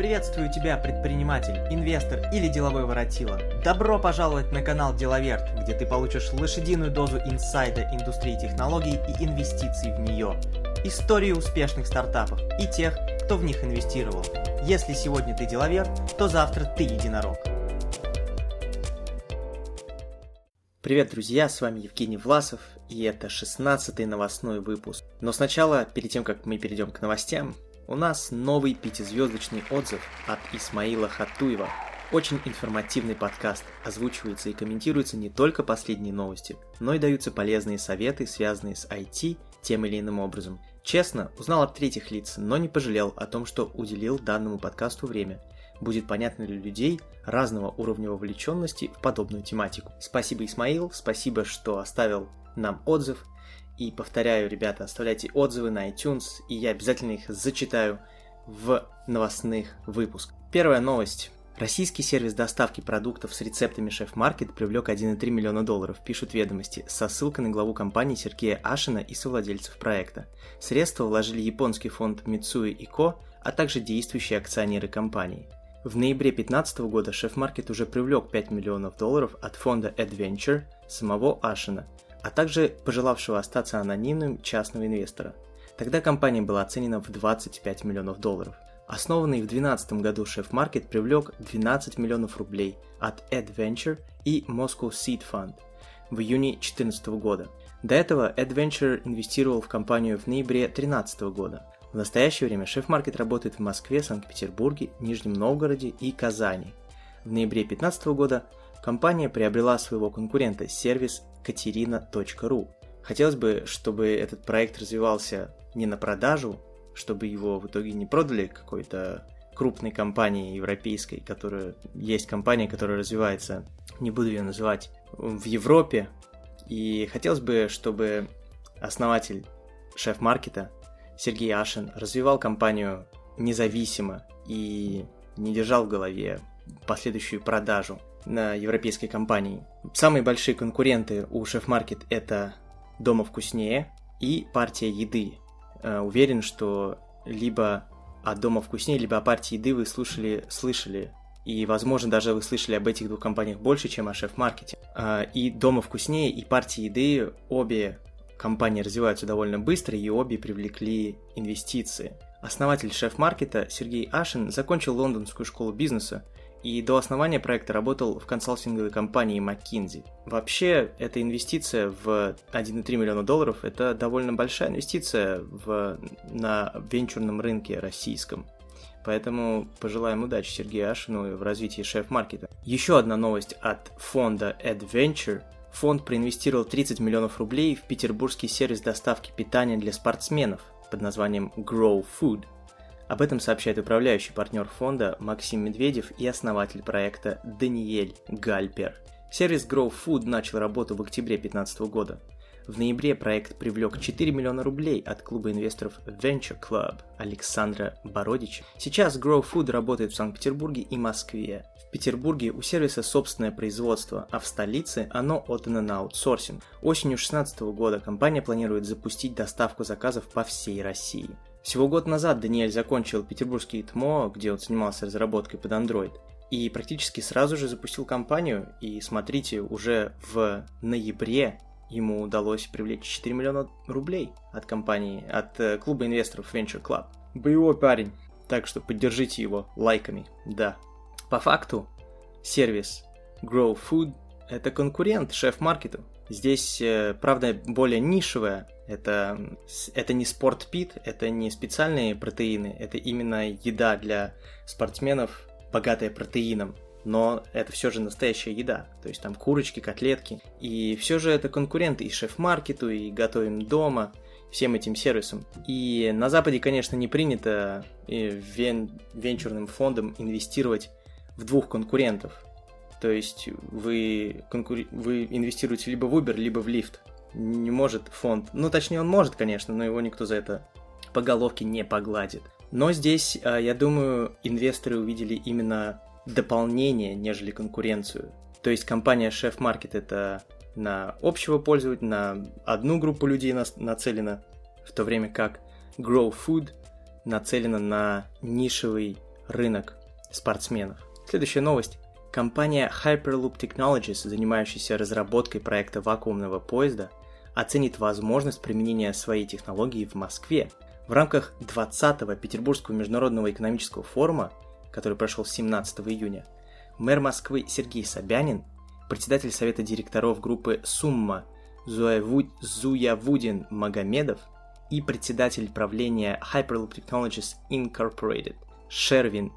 Приветствую тебя, предприниматель, инвестор или деловой воротила. Добро пожаловать на канал Деловерт, где ты получишь лошадиную дозу инсайда индустрии технологий и инвестиций в нее. Истории успешных стартапов и тех, кто в них инвестировал. Если сегодня ты деловер, то завтра ты единорог. Привет, друзья, с вами Евгений Власов, и это 16-й новостной выпуск. Но сначала, перед тем, как мы перейдем к новостям, у нас новый пятизвездочный отзыв от Исмаила Хатуева. Очень информативный подкаст, озвучивается и комментируются не только последние новости, но и даются полезные советы, связанные с IT тем или иным образом. Честно, узнал от третьих лиц, но не пожалел о том, что уделил данному подкасту время. Будет понятно для людей разного уровня вовлеченности в подобную тематику. Спасибо, Исмаил, спасибо, что оставил нам отзыв, и повторяю, ребята, оставляйте отзывы на iTunes, и я обязательно их зачитаю в новостных выпусках. Первая новость. Российский сервис доставки продуктов с рецептами Шеф-Маркет привлек 1,3 миллиона долларов, пишут ведомости, со ссылкой на главу компании Сергея Ашина и совладельцев проекта. Средства вложили японский фонд Mitsui Co., а также действующие акционеры компании. В ноябре 2015 года Шеф-Маркет уже привлек 5 миллионов долларов от фонда Adventure самого Ашина, а также пожелавшего остаться анонимным частного инвестора. Тогда компания была оценена в 25 миллионов долларов. Основанный в 2012 году Chef привлек 12 миллионов рублей от AdVenture и Moscow Seed Fund в июне 2014 года. До этого AdVenture инвестировал в компанию в ноябре 2013 года. В настоящее время Chef работает в Москве, Санкт-Петербурге, Нижнем Новгороде и Казани. В ноябре 2015 года компания приобрела своего конкурента сервис katerina.ru. Хотелось бы, чтобы этот проект развивался не на продажу, чтобы его в итоге не продали какой-то крупной компании европейской, которая есть компания, которая развивается, не буду ее называть, в Европе. И хотелось бы, чтобы основатель шеф-маркета Сергей Ашин развивал компанию независимо и не держал в голове последующую продажу на европейской компании. Самые большие конкуренты у Шеф-Маркет это Дома вкуснее и партия еды. Э, уверен, что либо о Дома вкуснее, либо о партии еды вы слушали, слышали. И, возможно, даже вы слышали об этих двух компаниях больше, чем о шеф-маркете. Э, и Дома вкуснее, и партия еды обе компании развиваются довольно быстро, и обе привлекли инвестиции. Основатель шеф-маркета Сергей Ашин закончил лондонскую школу бизнеса и до основания проекта работал в консалтинговой компании McKinsey. Вообще, эта инвестиция в 1,3 миллиона долларов – это довольно большая инвестиция в, на венчурном рынке российском. Поэтому пожелаем удачи Сергею Ашину в развитии шеф-маркета. Еще одна новость от фонда Adventure. Фонд проинвестировал 30 миллионов рублей в петербургский сервис доставки питания для спортсменов под названием Grow Food – об этом сообщает управляющий партнер фонда Максим Медведев и основатель проекта Даниэль Гальпер. Сервис Grow Food начал работу в октябре 2015 года. В ноябре проект привлек 4 миллиона рублей от клуба инвесторов Venture Club Александра Бородича. Сейчас Grow Food работает в Санкт-Петербурге и Москве. В Петербурге у сервиса собственное производство, а в столице оно отдано на аутсорсинг. Осенью 2016 года компания планирует запустить доставку заказов по всей России. Всего год назад Даниэль закончил петербургский ТМО, где он занимался разработкой под Android, и практически сразу же запустил компанию, и смотрите, уже в ноябре ему удалось привлечь 4 миллиона рублей от компании, от э, клуба инвесторов Venture Club. Боевой парень, так что поддержите его лайками, да. По факту, сервис Grow Food – это конкурент шеф-маркету. Здесь, э, правда, более нишевая это, это не спортпит, это не специальные протеины, это именно еда для спортсменов, богатая протеином. Но это все же настоящая еда. То есть там курочки, котлетки. И все же это конкуренты и шеф-маркету, и готовим дома, всем этим сервисам. И на Западе, конечно, не принято э, вен... венчурным фондом инвестировать в двух конкурентов. То есть вы, конкур... вы инвестируете либо в Uber, либо в Lyft не может фонд, ну точнее он может, конечно, но его никто за это по головке не погладит. Но здесь, а, я думаю, инвесторы увидели именно дополнение, нежели конкуренцию. То есть компания Chef Market это на общего пользователя, на одну группу людей нацелена, в то время как Grow Food нацелена на нишевый рынок спортсменов. Следующая новость. Компания Hyperloop Technologies, занимающаяся разработкой проекта вакуумного поезда, оценит возможность применения своей технологии в Москве. В рамках 20-го Петербургского международного экономического форума, который прошел 17 июня, мэр Москвы Сергей Собянин, председатель совета директоров группы «Сумма» Зуявудин Магомедов и председатель правления Hyperloop Technologies Incorporated Шервин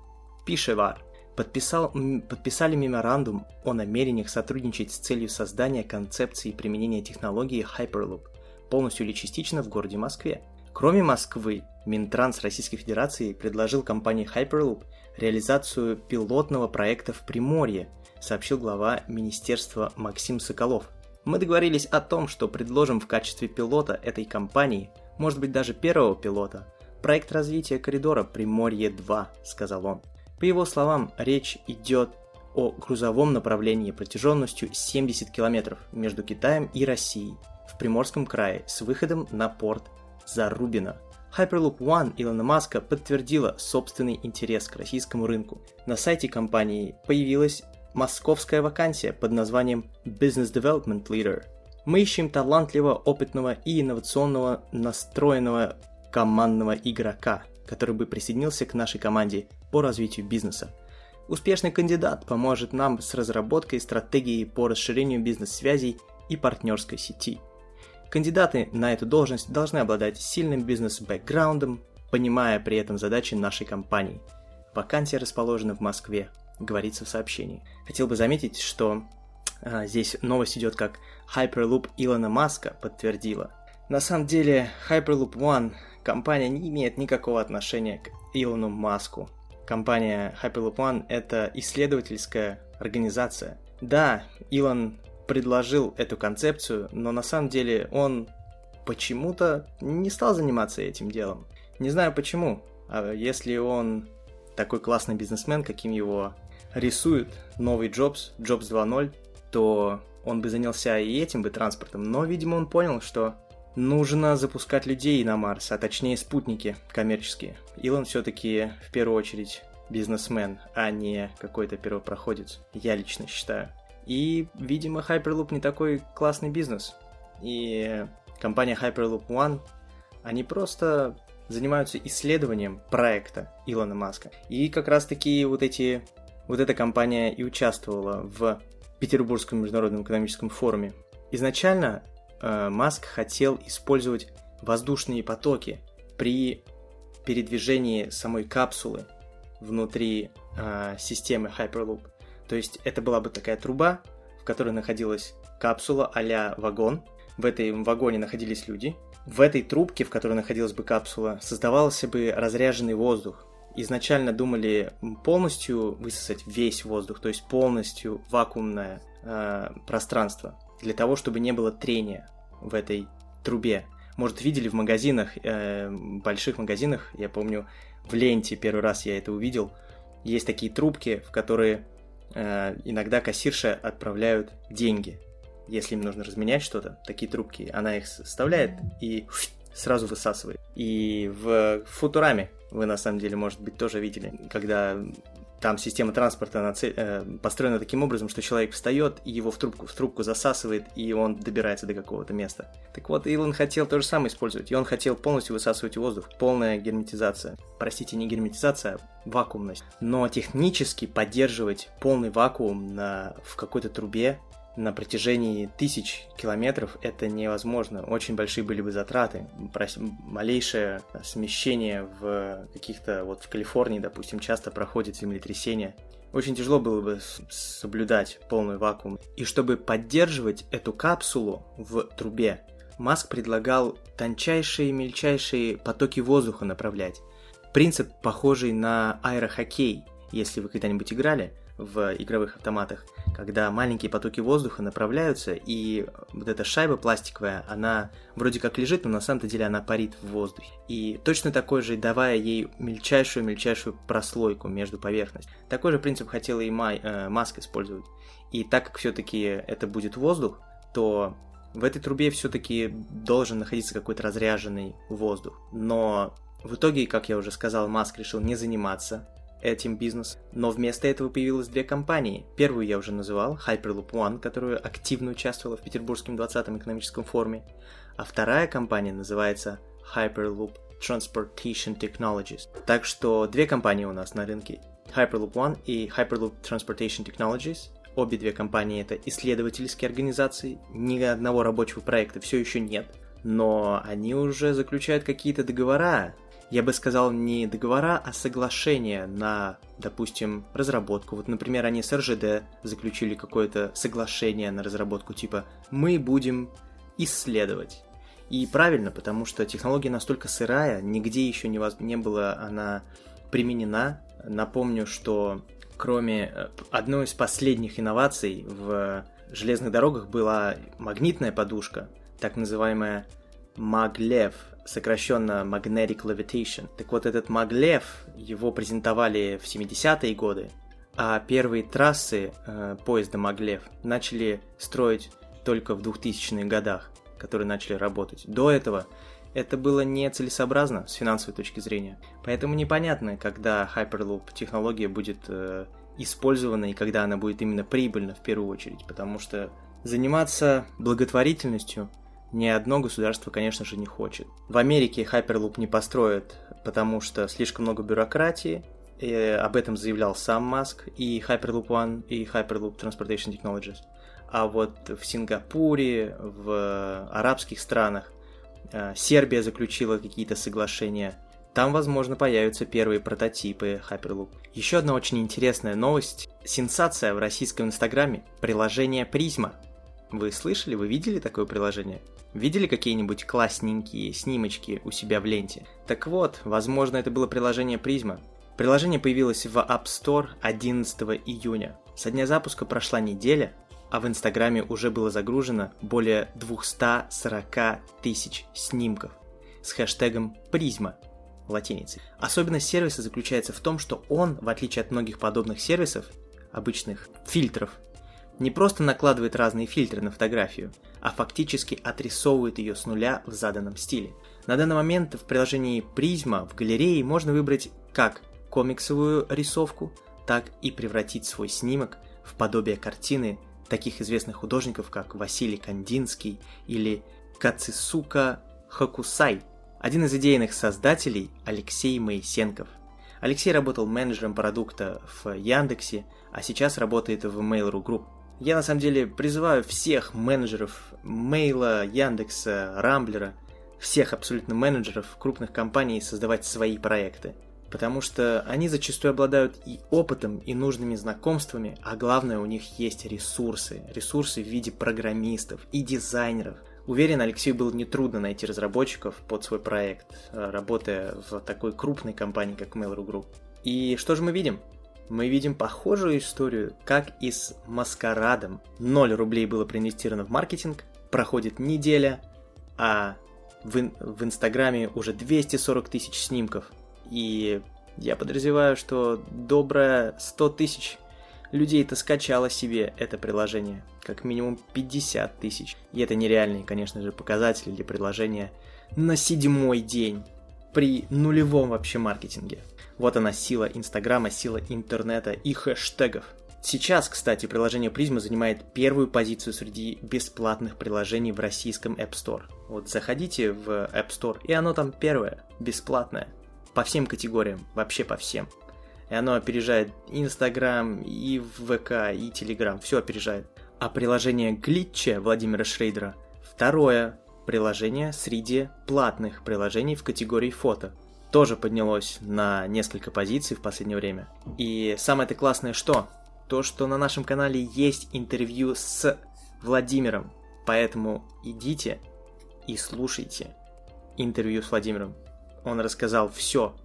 Пишевар подписал, подписали меморандум о намерениях сотрудничать с целью создания концепции применения технологии Hyperloop полностью или частично в городе Москве. Кроме Москвы, Минтранс Российской Федерации предложил компании Hyperloop реализацию пилотного проекта в Приморье, сообщил глава министерства Максим Соколов. Мы договорились о том, что предложим в качестве пилота этой компании, может быть даже первого пилота, проект развития коридора Приморье-2, сказал он. По его словам, речь идет о грузовом направлении протяженностью 70 километров между Китаем и Россией в Приморском крае с выходом на порт Зарубина. Hyperloop One Илона Маска подтвердила собственный интерес к российскому рынку. На сайте компании появилась московская вакансия под названием Business Development Leader. Мы ищем талантливого, опытного и инновационного настроенного командного игрока, который бы присоединился к нашей команде по развитию бизнеса. Успешный кандидат поможет нам с разработкой стратегии по расширению бизнес-связей и партнерской сети. Кандидаты на эту должность должны обладать сильным бизнес-бэкграундом, понимая при этом задачи нашей компании. Вакансия расположена в Москве, говорится в сообщении. Хотел бы заметить, что а, здесь новость идет как Hyperloop Илона Маска подтвердила. На самом деле Hyperloop One компания не имеет никакого отношения к Илону Маску. Компания Hyperloop One – это исследовательская организация. Да, Илон предложил эту концепцию, но на самом деле он почему-то не стал заниматься этим делом. Не знаю почему. А если он такой классный бизнесмен, каким его рисует новый Джобс, Джобс 2.0, то он бы занялся и этим бы транспортом. Но, видимо, он понял, что нужно запускать людей на Марс, а точнее спутники коммерческие. Илон все-таки в первую очередь бизнесмен, а не какой-то первопроходец, я лично считаю. И, видимо, Hyperloop не такой классный бизнес. И компания Hyperloop One, они просто занимаются исследованием проекта Илона Маска. И как раз таки вот эти вот эта компания и участвовала в Петербургском международном экономическом форуме. Изначально Э, Маск хотел использовать воздушные потоки при передвижении самой капсулы внутри э, системы Hyperloop. То есть это была бы такая труба, в которой находилась капсула а вагон. В этом вагоне находились люди. В этой трубке, в которой находилась бы капсула, создавался бы разряженный воздух. Изначально думали полностью высосать весь воздух, то есть полностью вакуумное э, пространство, для того, чтобы не было трения в этой трубе. Может, видели в магазинах, э, больших магазинах, я помню, в ленте первый раз я это увидел, есть такие трубки, в которые э, иногда кассирши отправляют деньги. Если им нужно разменять что-то, такие трубки, она их вставляет и сразу высасывает. И в Футураме вы на самом деле, может быть, тоже видели, когда там система транспорта э, построена таким образом, что человек встает и его в трубку, в трубку засасывает, и он добирается до какого-то места. Так вот, Илон хотел то же самое использовать, и он хотел полностью высасывать воздух, полная герметизация. Простите, не герметизация, а вакуумность. Но технически поддерживать полный вакуум на, в какой-то трубе на протяжении тысяч километров это невозможно. Очень большие были бы затраты. Малейшее смещение в каких-то, вот в Калифорнии, допустим, часто проходит землетрясение. Очень тяжело было бы соблюдать полный вакуум. И чтобы поддерживать эту капсулу в трубе, Маск предлагал тончайшие мельчайшие потоки воздуха направлять. Принцип, похожий на аэрохоккей, если вы когда-нибудь играли в игровых автоматах когда маленькие потоки воздуха направляются, и вот эта шайба пластиковая, она вроде как лежит, но на самом-то деле она парит в воздухе. И точно такой же, давая ей мельчайшую-мельчайшую прослойку между поверхностью. Такой же принцип хотел и Май, э, Маск использовать. И так как все-таки это будет воздух, то в этой трубе все-таки должен находиться какой-то разряженный воздух. Но в итоге, как я уже сказал, Маск решил не заниматься этим бизнесом. Но вместо этого появилось две компании. Первую я уже называл, Hyperloop One, которая активно участвовала в Петербургском 20-м экономическом форуме. А вторая компания называется Hyperloop Transportation Technologies. Так что две компании у нас на рынке. Hyperloop One и Hyperloop Transportation Technologies. Обе две компании это исследовательские организации. Ни одного рабочего проекта все еще нет. Но они уже заключают какие-то договора я бы сказал, не договора, а соглашения на, допустим, разработку. Вот, например, они с РЖД заключили какое-то соглашение на разработку, типа «мы будем исследовать». И правильно, потому что технология настолько сырая, нигде еще не, воз... не была она применена. Напомню, что кроме э, одной из последних инноваций в железных дорогах была магнитная подушка, так называемая Maglev, сокращенно Magnetic Levitation. Так вот, этот Maglev, его презентовали в 70-е годы, а первые трассы э, поезда Maglev начали строить только в 2000-х годах, которые начали работать. До этого это было нецелесообразно с финансовой точки зрения. Поэтому непонятно, когда Hyperloop технология будет э, использована и когда она будет именно прибыльна в первую очередь, потому что заниматься благотворительностью ни одно государство, конечно же, не хочет. В Америке Hyperloop не построят, потому что слишком много бюрократии, и об этом заявлял сам Маск, и Hyperloop One, и Hyperloop Transportation Technologies. А вот в Сингапуре, в арабских странах, э, Сербия заключила какие-то соглашения. Там, возможно, появятся первые прототипы Hyperloop. Еще одна очень интересная новость. Сенсация в российском инстаграме. Приложение Призма. Вы слышали, вы видели такое приложение? Видели какие-нибудь классненькие снимочки у себя в ленте? Так вот, возможно, это было приложение Призма. Приложение появилось в App Store 11 июня. Со дня запуска прошла неделя, а в Инстаграме уже было загружено более 240 тысяч снимков с хэштегом «Призма» латиницей. Особенность сервиса заключается в том, что он, в отличие от многих подобных сервисов, обычных фильтров, не просто накладывает разные фильтры на фотографию, а фактически отрисовывает ее с нуля в заданном стиле. На данный момент в приложении Prisma в галерее можно выбрать как комиксовую рисовку, так и превратить свой снимок в подобие картины таких известных художников, как Василий Кандинский или Кацисука Хакусай. Один из идейных создателей – Алексей Моисенков. Алексей работал менеджером продукта в Яндексе, а сейчас работает в Mail.ru Group. Я на самом деле призываю всех менеджеров Мейла, Яндекса, Рамблера, всех абсолютно менеджеров крупных компаний создавать свои проекты. Потому что они зачастую обладают и опытом, и нужными знакомствами, а главное у них есть ресурсы. Ресурсы в виде программистов и дизайнеров. Уверен, Алексею было нетрудно найти разработчиков под свой проект, работая в такой крупной компании, как Mail.ru Group. И что же мы видим? Мы видим похожую историю, как и с Маскарадом. 0 рублей было проинвестировано в маркетинг, проходит неделя, а в, в Инстаграме уже 240 тысяч снимков. И я подразумеваю, что доброе 100 тысяч людей это скачало себе это приложение. Как минимум 50 тысяч. И это нереальные, конечно же, показатели для приложения на седьмой день при нулевом вообще маркетинге. Вот она сила Инстаграма, сила интернета и хэштегов. Сейчас, кстати, приложение Призма занимает первую позицию среди бесплатных приложений в российском App Store. Вот заходите в App Store, и оно там первое, бесплатное. По всем категориям, вообще по всем. И оно опережает Инстаграм, и ВК, и Телеграм, все опережает. А приложение Глитча Владимира Шрейдера второе приложение среди платных приложений в категории фото тоже поднялось на несколько позиций в последнее время. И самое-то классное что? То, что на нашем канале есть интервью с Владимиром. Поэтому идите и слушайте интервью с Владимиром. Он рассказал все,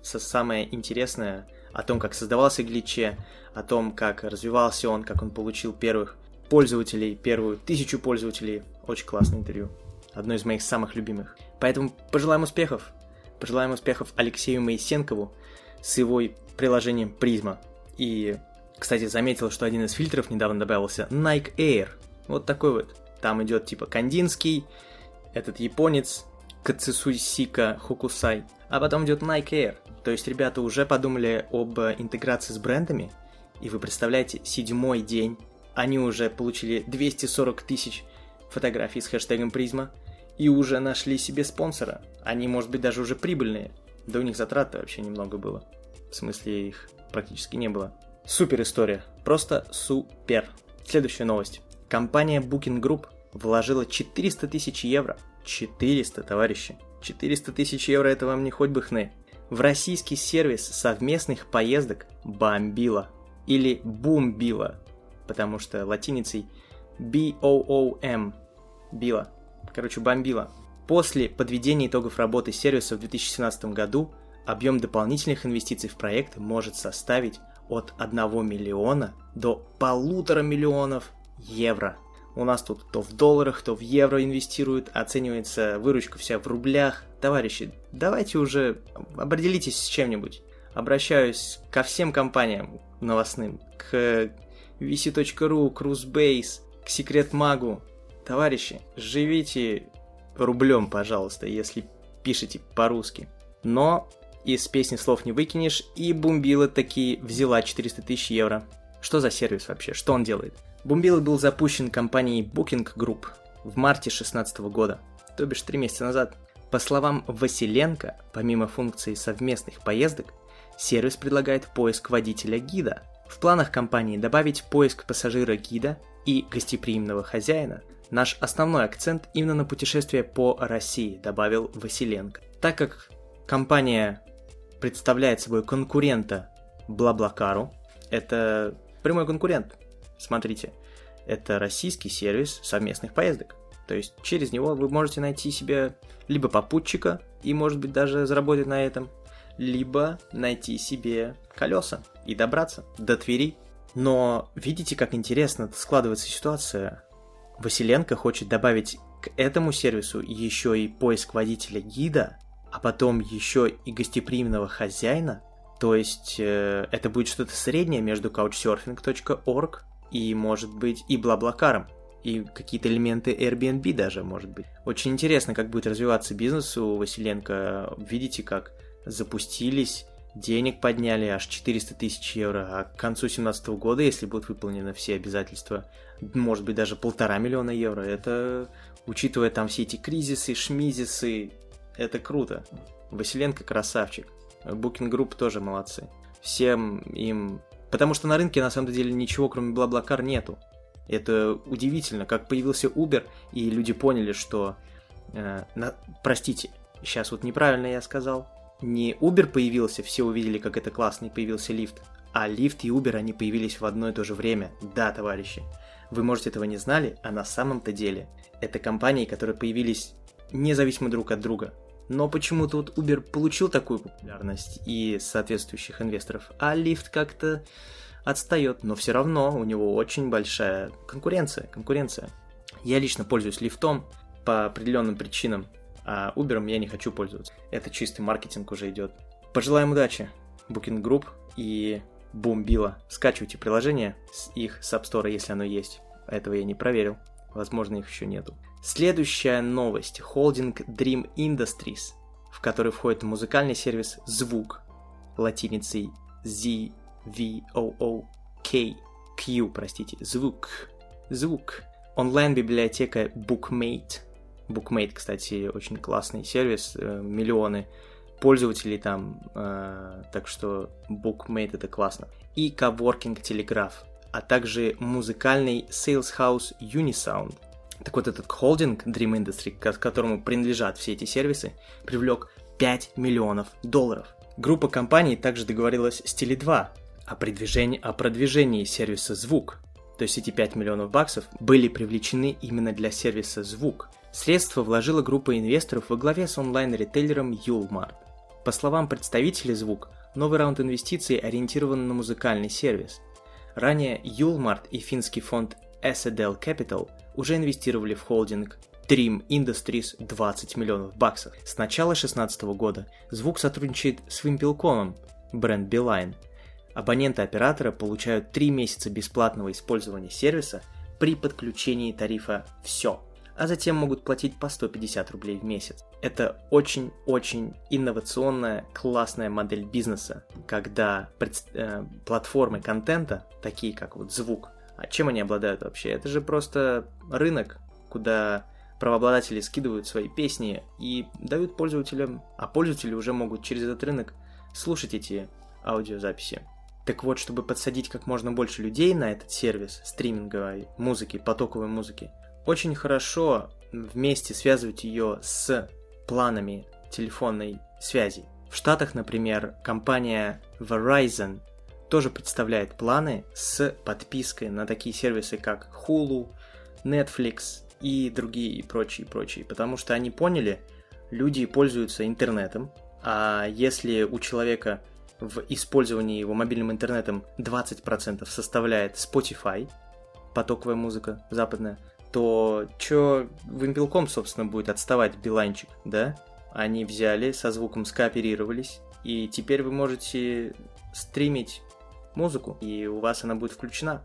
самое интересное о том, как создавался гличе, о том, как развивался он, как он получил первых пользователей, первую тысячу пользователей. Очень классное интервью. Одно из моих самых любимых. Поэтому пожелаем успехов. Пожелаем успехов Алексею Моисенкову с его приложением Призма. И, кстати, заметил, что один из фильтров недавно добавился Nike Air. Вот такой вот. Там идет типа Кандинский, этот японец, Кацисусика Хокусай, а потом идет Nike Air. То есть ребята уже подумали об интеграции с брендами, и вы представляете, седьмой день, они уже получили 240 тысяч фотографий с хэштегом призма, и уже нашли себе спонсора. Они, может быть, даже уже прибыльные. Да у них затрат вообще немного было. В смысле, их практически не было. Супер история. Просто супер. Следующая новость. Компания Booking Group вложила 400 тысяч евро. 400, товарищи. 400 тысяч евро это вам не хоть бы хны. В российский сервис совместных поездок Бомбила. Или Бумбила. Потому что латиницей B-O-O-M. Била. Короче, бомбила. После подведения итогов работы сервиса в 2017 году объем дополнительных инвестиций в проект может составить от 1 миллиона до полутора миллионов евро. У нас тут то в долларах, то в евро инвестируют, оценивается выручка вся в рублях. Товарищи, давайте уже определитесь с чем-нибудь. Обращаюсь ко всем компаниям новостным, к vc.ru, Cruisebase, к Secret Magу. Товарищи, живите рублем, пожалуйста, если пишете по-русски. Но из песни слов не выкинешь, и Бумбила таки взяла 400 тысяч евро. Что за сервис вообще? Что он делает? Бумбила был запущен компанией Booking Group в марте 2016 года, то бишь 3 месяца назад. По словам Василенко, помимо функции совместных поездок, сервис предлагает поиск водителя-гида. В планах компании добавить поиск пассажира-гида и гостеприимного хозяина. Наш основной акцент именно на путешествие по России, добавил Василенко. Так как компания представляет собой конкурента Блаблакару. Это прямой конкурент. Смотрите, это российский сервис совместных поездок. То есть через него вы можете найти себе либо попутчика и, может быть, даже заработать на этом, либо найти себе колеса и добраться до Твери. Но видите, как интересно складывается ситуация. Василенко хочет добавить к этому сервису еще и поиск водителя-гида, а потом еще и гостеприимного хозяина, то есть э, это будет что-то среднее между couchsurfing.org и, может быть, и Блаблакаром, и какие-то элементы Airbnb даже, может быть. Очень интересно, как будет развиваться бизнес у Василенко. Видите, как запустились, денег подняли аж 400 тысяч евро, а к концу 2017 года, если будут выполнены все обязательства, может быть, даже полтора миллиона евро. Это, учитывая там все эти кризисы, шмизисы, это круто. Василенко красавчик. Booking Group тоже молодцы. Всем им... Потому что на рынке на самом деле ничего кроме Блаблакар нету. Это удивительно, как появился Uber, и люди поняли, что... Э, на... Простите, сейчас вот неправильно я сказал. Не Uber появился, все увидели, как это классно, и появился лифт. А лифт и Uber, они появились в одно и то же время. Да, товарищи. Вы, может, этого не знали, а на самом-то деле это компании, которые появились независимо друг от друга. Но почему-то вот Uber получил такую популярность и соответствующих инвесторов, а Lyft как-то отстает, но все равно у него очень большая конкуренция, конкуренция. Я лично пользуюсь лифтом по определенным причинам, а Uber я не хочу пользоваться. Это чистый маркетинг уже идет. Пожелаем удачи Booking Group и Бумбила. Скачивайте приложение с их с App Store, если оно есть. Этого я не проверил. Возможно, их еще нету. Следующая новость. Холдинг Dream Industries, в который входит музыкальный сервис «Звук» латиницей Z, V, O, O, K, Q, простите, «Звук», «Звук». Онлайн-библиотека Bookmate. Bookmate, кстати, очень классный сервис, э, миллионы пользователей там, э, так что Bookmate это классно. И Coworking Telegraph, а также музыкальный Sales House Unisound – так вот, этот холдинг Dream Industry, к которому принадлежат все эти сервисы, привлек 5 миллионов долларов. Группа компаний также договорилась с Tele2 о продвижении, о продвижении сервиса «Звук». То есть эти 5 миллионов баксов были привлечены именно для сервиса «Звук». Средства вложила группа инвесторов во главе с онлайн-ритейлером Юлмарт. По словам представителей «Звук», новый раунд инвестиций ориентирован на музыкальный сервис. Ранее Юлмарт и финский фонд SEDL Capital уже инвестировали в холдинг Trim Industries 20 миллионов баксов. С начала 2016 года звук сотрудничает с Wimpelcom, бренд Beeline. Абоненты оператора получают 3 месяца бесплатного использования сервиса при подключении тарифа «Все». А затем могут платить по 150 рублей в месяц. Это очень-очень инновационная, классная модель бизнеса, когда пред... э, платформы контента, такие как вот звук, а чем они обладают вообще? Это же просто рынок, куда правообладатели скидывают свои песни и дают пользователям, а пользователи уже могут через этот рынок слушать эти аудиозаписи. Так вот, чтобы подсадить как можно больше людей на этот сервис стриминговой музыки, потоковой музыки, очень хорошо вместе связывать ее с планами телефонной связи. В Штатах, например, компания Verizon тоже представляет планы с подпиской на такие сервисы, как Hulu, Netflix и другие и прочие, и прочие. Потому что они поняли, люди пользуются интернетом, а если у человека в использовании его мобильным интернетом 20% составляет Spotify, потоковая музыка западная, то чё Вимпелком, собственно, будет отставать Билайнчик, да? Они взяли, со звуком скооперировались, и теперь вы можете стримить музыку, и у вас она будет включена.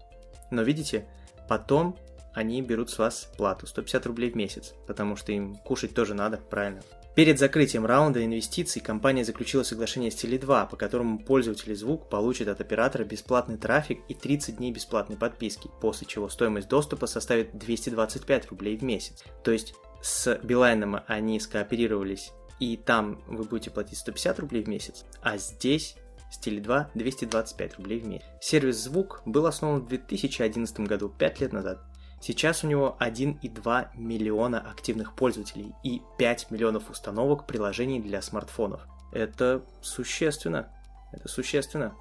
Но видите, потом они берут с вас плату 150 рублей в месяц, потому что им кушать тоже надо, правильно? Перед закрытием раунда инвестиций компания заключила соглашение с Tele2, по которому пользователи звук получат от оператора бесплатный трафик и 30 дней бесплатной подписки, после чего стоимость доступа составит 225 рублей в месяц. То есть с Билайном они скооперировались, и там вы будете платить 150 рублей в месяц, а здесь с Теле2 225 рублей в месяц. Сервис «Звук» был основан в 2011 году, 5 лет назад. Сейчас у него 1,2 миллиона активных пользователей и 5 миллионов установок приложений для смартфонов. Это существенно. Это существенно.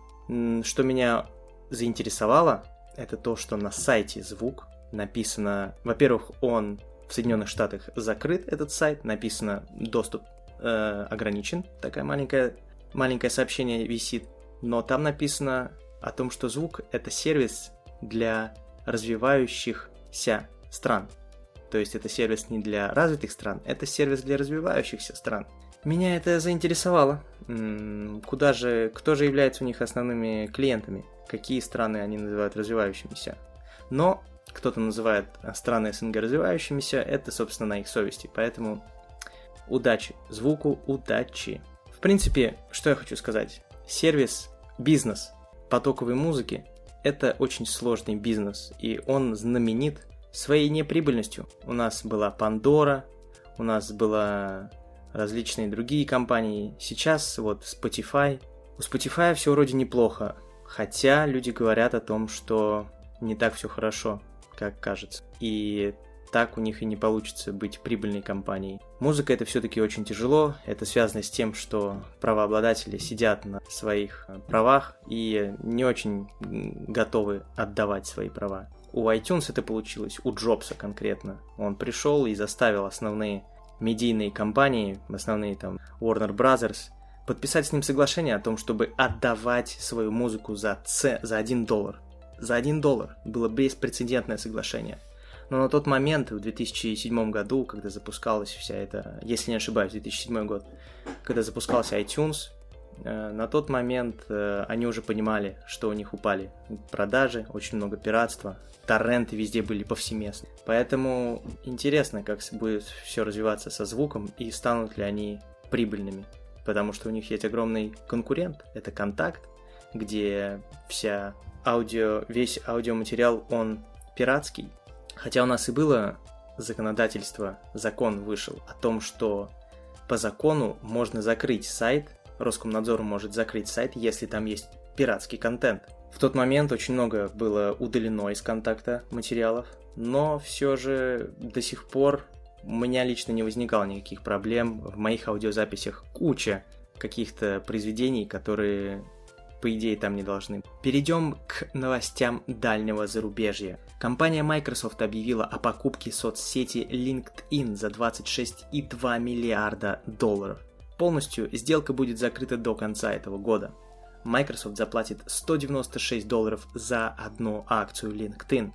Что меня заинтересовало, это то, что на сайте звук написано, во-первых, он в Соединенных Штатах закрыт, этот сайт, написано доступ э, ограничен, такая маленькая, маленькое сообщение висит, но там написано о том, что звук это сервис для развивающих ся стран. То есть это сервис не для развитых стран, это сервис для развивающихся стран. Меня это заинтересовало. Куда же, кто же является у них основными клиентами? Какие страны они называют развивающимися? Но кто-то называет страны СНГ развивающимися, это, собственно, на их совести. Поэтому удачи, звуку удачи. В принципе, что я хочу сказать? Сервис, бизнес потоковой музыки это очень сложный бизнес, и он знаменит своей неприбыльностью. У нас была Pandora, у нас была различные другие компании. Сейчас вот Spotify. У Spotify все вроде неплохо, хотя люди говорят о том, что не так все хорошо, как кажется. И так у них и не получится быть прибыльной компанией. Музыка это все-таки очень тяжело, это связано с тем, что правообладатели сидят на своих э, правах и не очень готовы отдавать свои права. У iTunes это получилось, у Джобса конкретно. Он пришел и заставил основные медийные компании, основные там Warner Brothers, подписать с ним соглашение о том, чтобы отдавать свою музыку за, ц... за 1 доллар. За 1 доллар было беспрецедентное соглашение – но на тот момент, в 2007 году, когда запускалась вся эта, если не ошибаюсь, 2007 год, когда запускался iTunes, э, на тот момент э, они уже понимали, что у них упали продажи, очень много пиратства, торренты везде были повсеместно. Поэтому интересно, как будет все развиваться со звуком и станут ли они прибыльными. Потому что у них есть огромный конкурент, это контакт, где вся аудио, весь аудиоматериал, он пиратский, Хотя у нас и было законодательство, закон вышел о том, что по закону можно закрыть сайт, Роскомнадзор может закрыть сайт, если там есть пиратский контент. В тот момент очень много было удалено из контакта материалов, но все же до сих пор у меня лично не возникало никаких проблем. В моих аудиозаписях куча каких-то произведений, которые по идее там не должны. Перейдем к новостям дальнего зарубежья. Компания Microsoft объявила о покупке соцсети LinkedIn за 26,2 миллиарда долларов. Полностью сделка будет закрыта до конца этого года. Microsoft заплатит 196 долларов за одну акцию LinkedIn.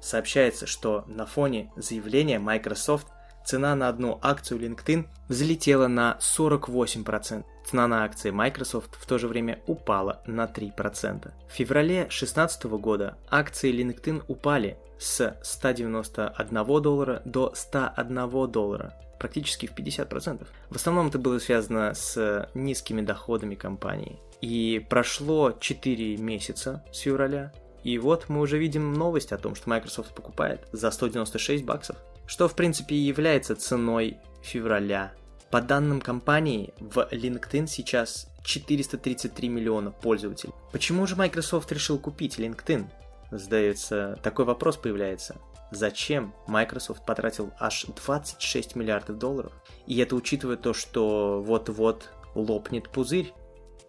Сообщается, что на фоне заявления Microsoft цена на одну акцию LinkedIn взлетела на 48%. Цена на акции Microsoft в то же время упала на 3%. В феврале 2016 года акции LinkedIn упали с 191 доллара до 101 доллара, практически в 50%. В основном это было связано с низкими доходами компании. И прошло 4 месяца с февраля, и вот мы уже видим новость о том, что Microsoft покупает за 196 баксов, что в принципе и является ценой февраля по данным компании, в LinkedIn сейчас 433 миллиона пользователей. Почему же Microsoft решил купить LinkedIn? Сдается, такой вопрос появляется. Зачем Microsoft потратил аж 26 миллиардов долларов? И это учитывая то, что вот-вот лопнет пузырь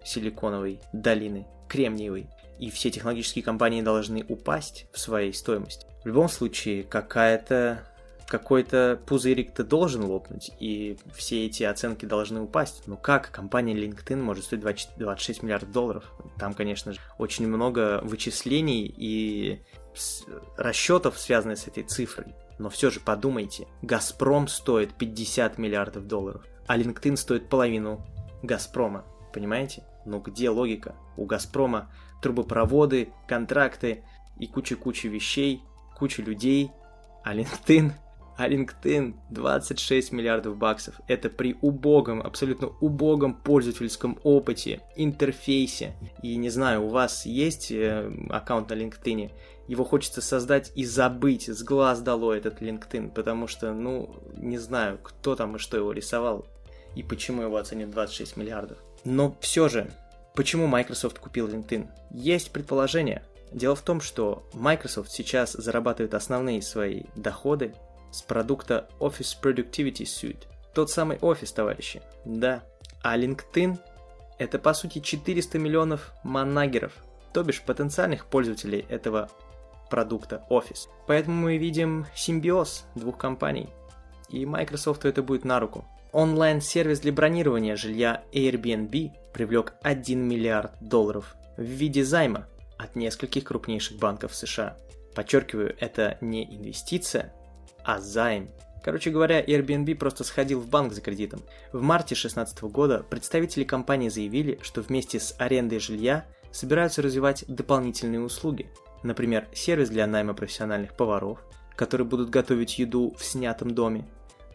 силиконовой долины, кремниевой, и все технологические компании должны упасть в своей стоимости. В любом случае, какая-то какой-то пузырик-то должен лопнуть, и все эти оценки должны упасть. Но как компания LinkedIn может стоить 20, 26 миллиардов долларов? Там, конечно же, очень много вычислений и расчетов, связанных с этой цифрой. Но все же подумайте, Газпром стоит 50 миллиардов долларов, а LinkedIn стоит половину Газпрома. Понимаете? Ну где логика? У Газпрома трубопроводы, контракты и куча-куча вещей, куча людей, а LinkedIn а LinkedIn 26 миллиардов баксов. Это при убогом, абсолютно убогом пользовательском опыте, интерфейсе. И не знаю, у вас есть э, аккаунт на LinkedIn, его хочется создать и забыть, с глаз дало этот LinkedIn, потому что, ну, не знаю, кто там и что его рисовал, и почему его оценят 26 миллиардов. Но все же, почему Microsoft купил LinkedIn? Есть предположение. Дело в том, что Microsoft сейчас зарабатывает основные свои доходы с продукта Office Productivity Suite. Тот самый офис, товарищи. Да. А LinkedIn – это по сути 400 миллионов манагеров, то бишь потенциальных пользователей этого продукта Office. Поэтому мы видим симбиоз двух компаний. И Microsoft это будет на руку. Онлайн-сервис для бронирования жилья Airbnb привлек 1 миллиард долларов в виде займа от нескольких крупнейших банков США. Подчеркиваю, это не инвестиция, а займ. Короче говоря, Airbnb просто сходил в банк за кредитом. В марте 2016 года представители компании заявили, что вместе с арендой жилья собираются развивать дополнительные услуги. Например, сервис для найма профессиональных поваров, которые будут готовить еду в снятом доме,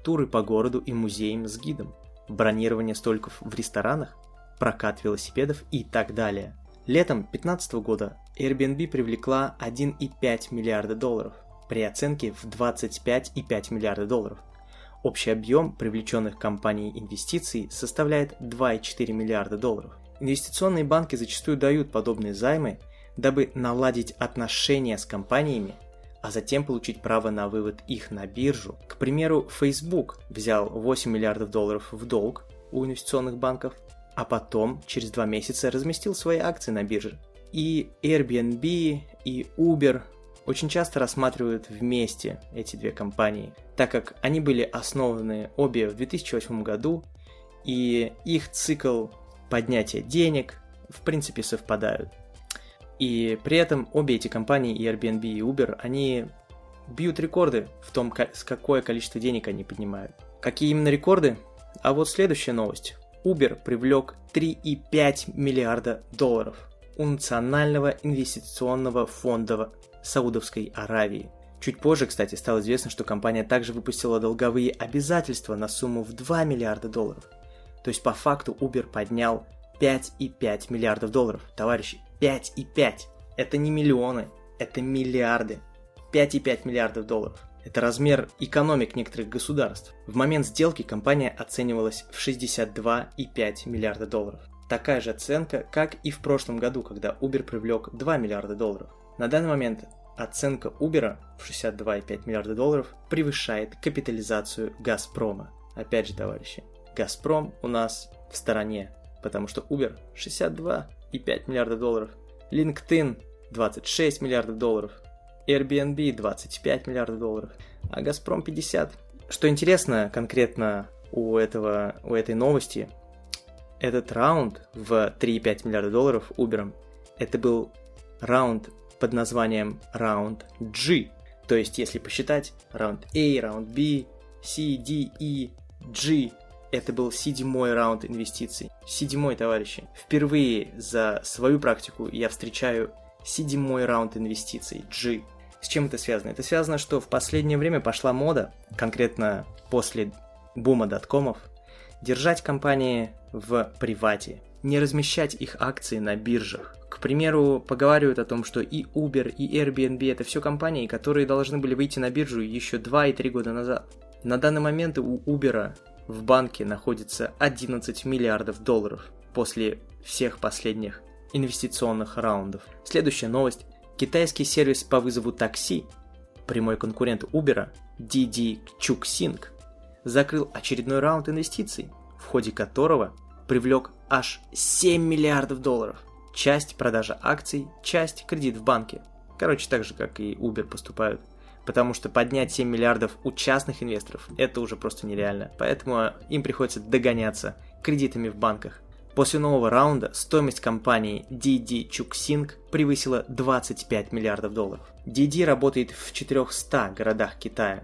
туры по городу и музеям с гидом, бронирование столиков в ресторанах, прокат велосипедов и так далее. Летом 2015 года Airbnb привлекла 1,5 миллиарда долларов – при оценке в 25,5 миллиарда долларов. Общий объем привлеченных компанией инвестиций составляет 2,4 миллиарда долларов. Инвестиционные банки зачастую дают подобные займы, дабы наладить отношения с компаниями, а затем получить право на вывод их на биржу. К примеру, Facebook взял 8 миллиардов долларов в долг у инвестиционных банков, а потом через два месяца разместил свои акции на бирже. И Airbnb, и Uber очень часто рассматривают вместе эти две компании, так как они были основаны обе в 2008 году, и их цикл поднятия денег в принципе совпадают. И при этом обе эти компании, и Airbnb, и Uber, они бьют рекорды в том, с какое количество денег они поднимают. Какие именно рекорды? А вот следующая новость. Uber привлек 3,5 миллиарда долларов у Национального инвестиционного фонда Саудовской Аравии. Чуть позже, кстати, стало известно, что компания также выпустила долговые обязательства на сумму в 2 миллиарда долларов. То есть по факту Uber поднял 5,5 миллиардов долларов. Товарищи, 5,5. Это не миллионы, это миллиарды. 5,5 миллиардов долларов. Это размер экономик некоторых государств. В момент сделки компания оценивалась в 62,5 миллиарда долларов. Такая же оценка, как и в прошлом году, когда Uber привлек 2 миллиарда долларов. На данный момент оценка Uber в 62,5 миллиарда долларов превышает капитализацию Газпрома. Опять же, товарищи, Газпром у нас в стороне, потому что Uber 62,5 миллиарда долларов, LinkedIn 26 миллиардов долларов, Airbnb 25 миллиардов долларов, а Газпром 50. Что интересно конкретно у, этого, у этой новости, этот раунд в 3,5 миллиарда долларов Uber, это был раунд под названием раунд G. То есть, если посчитать, раунд A, раунд B, C, D, E, G. Это был седьмой раунд инвестиций. Седьмой, товарищи. Впервые за свою практику я встречаю седьмой раунд инвестиций, G. С чем это связано? Это связано, что в последнее время пошла мода, конкретно после бума доткомов, держать компании в привате, не размещать их акции на биржах. К примеру, поговаривают о том, что и Uber, и Airbnb это все компании, которые должны были выйти на биржу еще 2 и 3 года назад. На данный момент у Uber в банке находится 11 миллиардов долларов после всех последних инвестиционных раундов. Следующая новость. Китайский сервис по вызову такси, прямой конкурент Uber, Didi Chuxing, закрыл очередной раунд инвестиций, в ходе которого привлек аж 7 миллиардов долларов. Часть продажа акций, часть кредит в банке. Короче, так же, как и Uber поступают. Потому что поднять 7 миллиардов у частных инвесторов – это уже просто нереально. Поэтому им приходится догоняться кредитами в банках. После нового раунда стоимость компании DD Chuxing превысила 25 миллиардов долларов. DD работает в 400 городах Китая.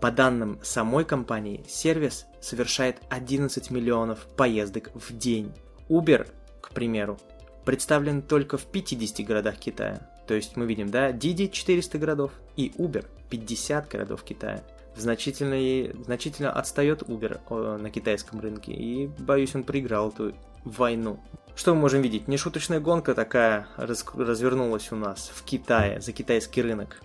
По данным самой компании, сервис совершает 11 миллионов поездок в день. Uber, к примеру, представлен только в 50 городах Китая. То есть мы видим, да, Didi 400 городов и Uber 50 городов Китая значительно, значительно отстает Uber на китайском рынке, и, боюсь, он проиграл эту войну. Что мы можем видеть? Нешуточная гонка такая раз, развернулась у нас в Китае, за китайский рынок.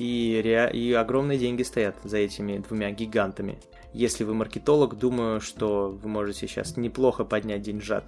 И, ре, и огромные деньги стоят за этими двумя гигантами. Если вы маркетолог, думаю, что вы можете сейчас неплохо поднять деньжат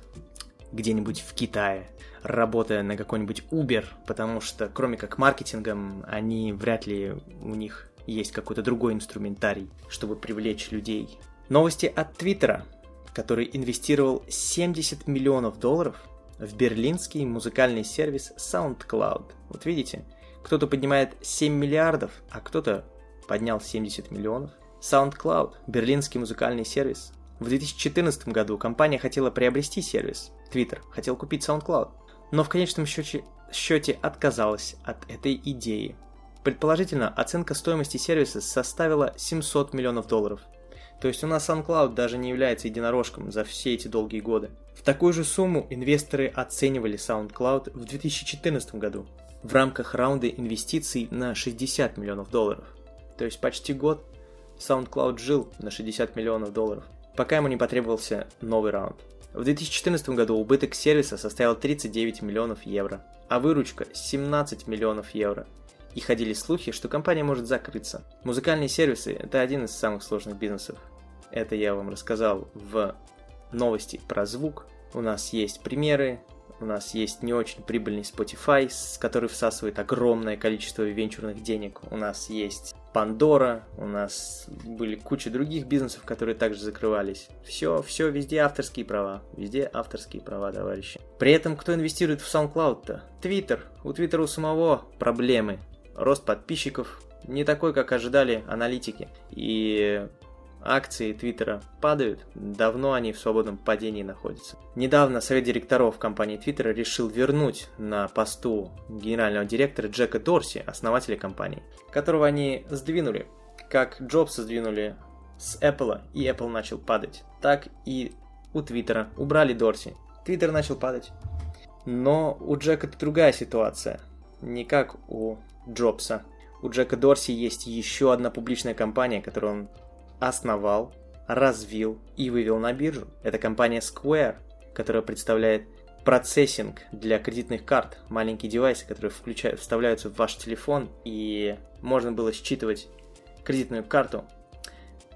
где-нибудь в Китае, работая на какой-нибудь Uber, потому что кроме как маркетингом, они вряд ли у них есть какой-то другой инструментарий, чтобы привлечь людей. Новости от Твиттера, который инвестировал 70 миллионов долларов в берлинский музыкальный сервис SoundCloud. Вот видите, кто-то поднимает 7 миллиардов, а кто-то поднял 70 миллионов. SoundCloud, берлинский музыкальный сервис. В 2014 году компания хотела приобрести сервис, Twitter хотел купить SoundCloud, но в конечном счете, счете отказалась от этой идеи. Предположительно, оценка стоимости сервиса составила 700 миллионов долларов. То есть у нас SoundCloud даже не является единорожком за все эти долгие годы. В такую же сумму инвесторы оценивали SoundCloud в 2014 году в рамках раунда инвестиций на 60 миллионов долларов. То есть почти год SoundCloud жил на 60 миллионов долларов, пока ему не потребовался новый раунд. В 2014 году убыток сервиса составил 39 миллионов евро, а выручка 17 миллионов евро – и ходили слухи, что компания может закрыться. Музыкальные сервисы – это один из самых сложных бизнесов. Это я вам рассказал в новости про звук. У нас есть примеры, у нас есть не очень прибыльный Spotify, с который всасывает огромное количество венчурных денег. У нас есть Pandora, у нас были куча других бизнесов, которые также закрывались. Все, все, везде авторские права. Везде авторские права, товарищи. При этом, кто инвестирует в SoundCloud-то? Twitter. У Twitter у самого проблемы рост подписчиков не такой, как ожидали аналитики. И акции Твиттера падают, давно они в свободном падении находятся. Недавно совет директоров компании Твиттера решил вернуть на посту генерального директора Джека Дорси, основателя компании, которого они сдвинули. Как Джобса сдвинули с Apple, и Apple начал падать, так и у Твиттера убрали Дорси. Твиттер начал падать. Но у Джека другая ситуация. Не как у Джобса. У Джека Дорси есть еще одна публичная компания, которую он основал, развил и вывел на биржу. Это компания Square, которая представляет процессинг для кредитных карт, маленькие девайсы, которые включают, вставляются в ваш телефон, и можно было считывать кредитную карту.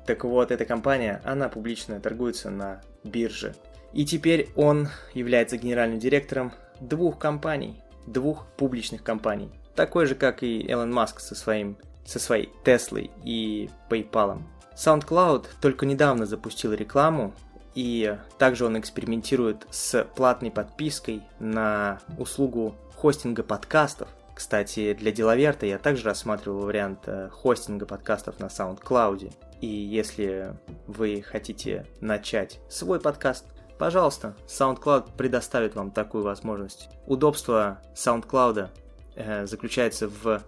Так вот, эта компания, она публично торгуется на бирже. И теперь он является генеральным директором двух компаний, двух публичных компаний такой же, как и Элон Маск со, своим, со своей Теслой и PayPal. SoundCloud только недавно запустил рекламу, и также он экспериментирует с платной подпиской на услугу хостинга подкастов. Кстати, для Делаверта я также рассматривал вариант э, хостинга подкастов на SoundCloud. И если вы хотите начать свой подкаст, пожалуйста, SoundCloud предоставит вам такую возможность. Удобство SoundCloud Э, заключается в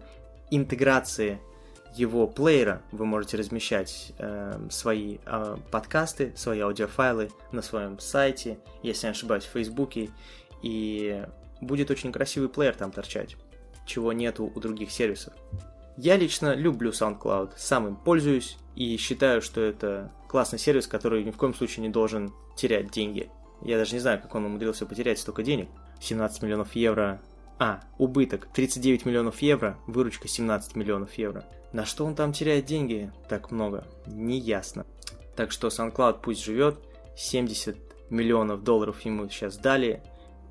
интеграции его плеера вы можете размещать э, свои э, подкасты, свои аудиофайлы на своем сайте, если не ошибаюсь, в Фейсбуке, и будет очень красивый плеер там торчать, чего нету у других сервисов. Я лично люблю SoundCloud, сам им пользуюсь и считаю, что это классный сервис, который ни в коем случае не должен терять деньги. Я даже не знаю, как он умудрился потерять столько денег. 17 миллионов евро. А, убыток 39 миллионов евро, выручка 17 миллионов евро. На что он там теряет деньги так много? Неясно. Так что SoundCloud пусть живет. 70 миллионов долларов ему сейчас дали.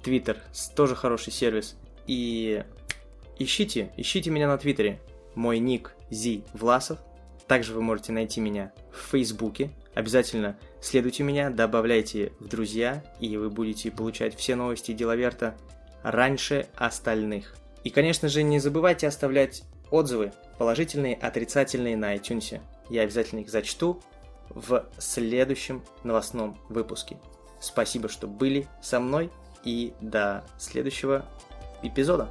Twitter тоже хороший сервис. И ищите, ищите меня на Твиттере. Мой ник Зи Власов. Также вы можете найти меня в Фейсбуке. Обязательно следуйте меня, добавляйте в друзья, и вы будете получать все новости Делаверта раньше остальных. И, конечно же, не забывайте оставлять отзывы, положительные, отрицательные на iTunes. Я обязательно их зачту в следующем новостном выпуске. Спасибо, что были со мной, и до следующего эпизода.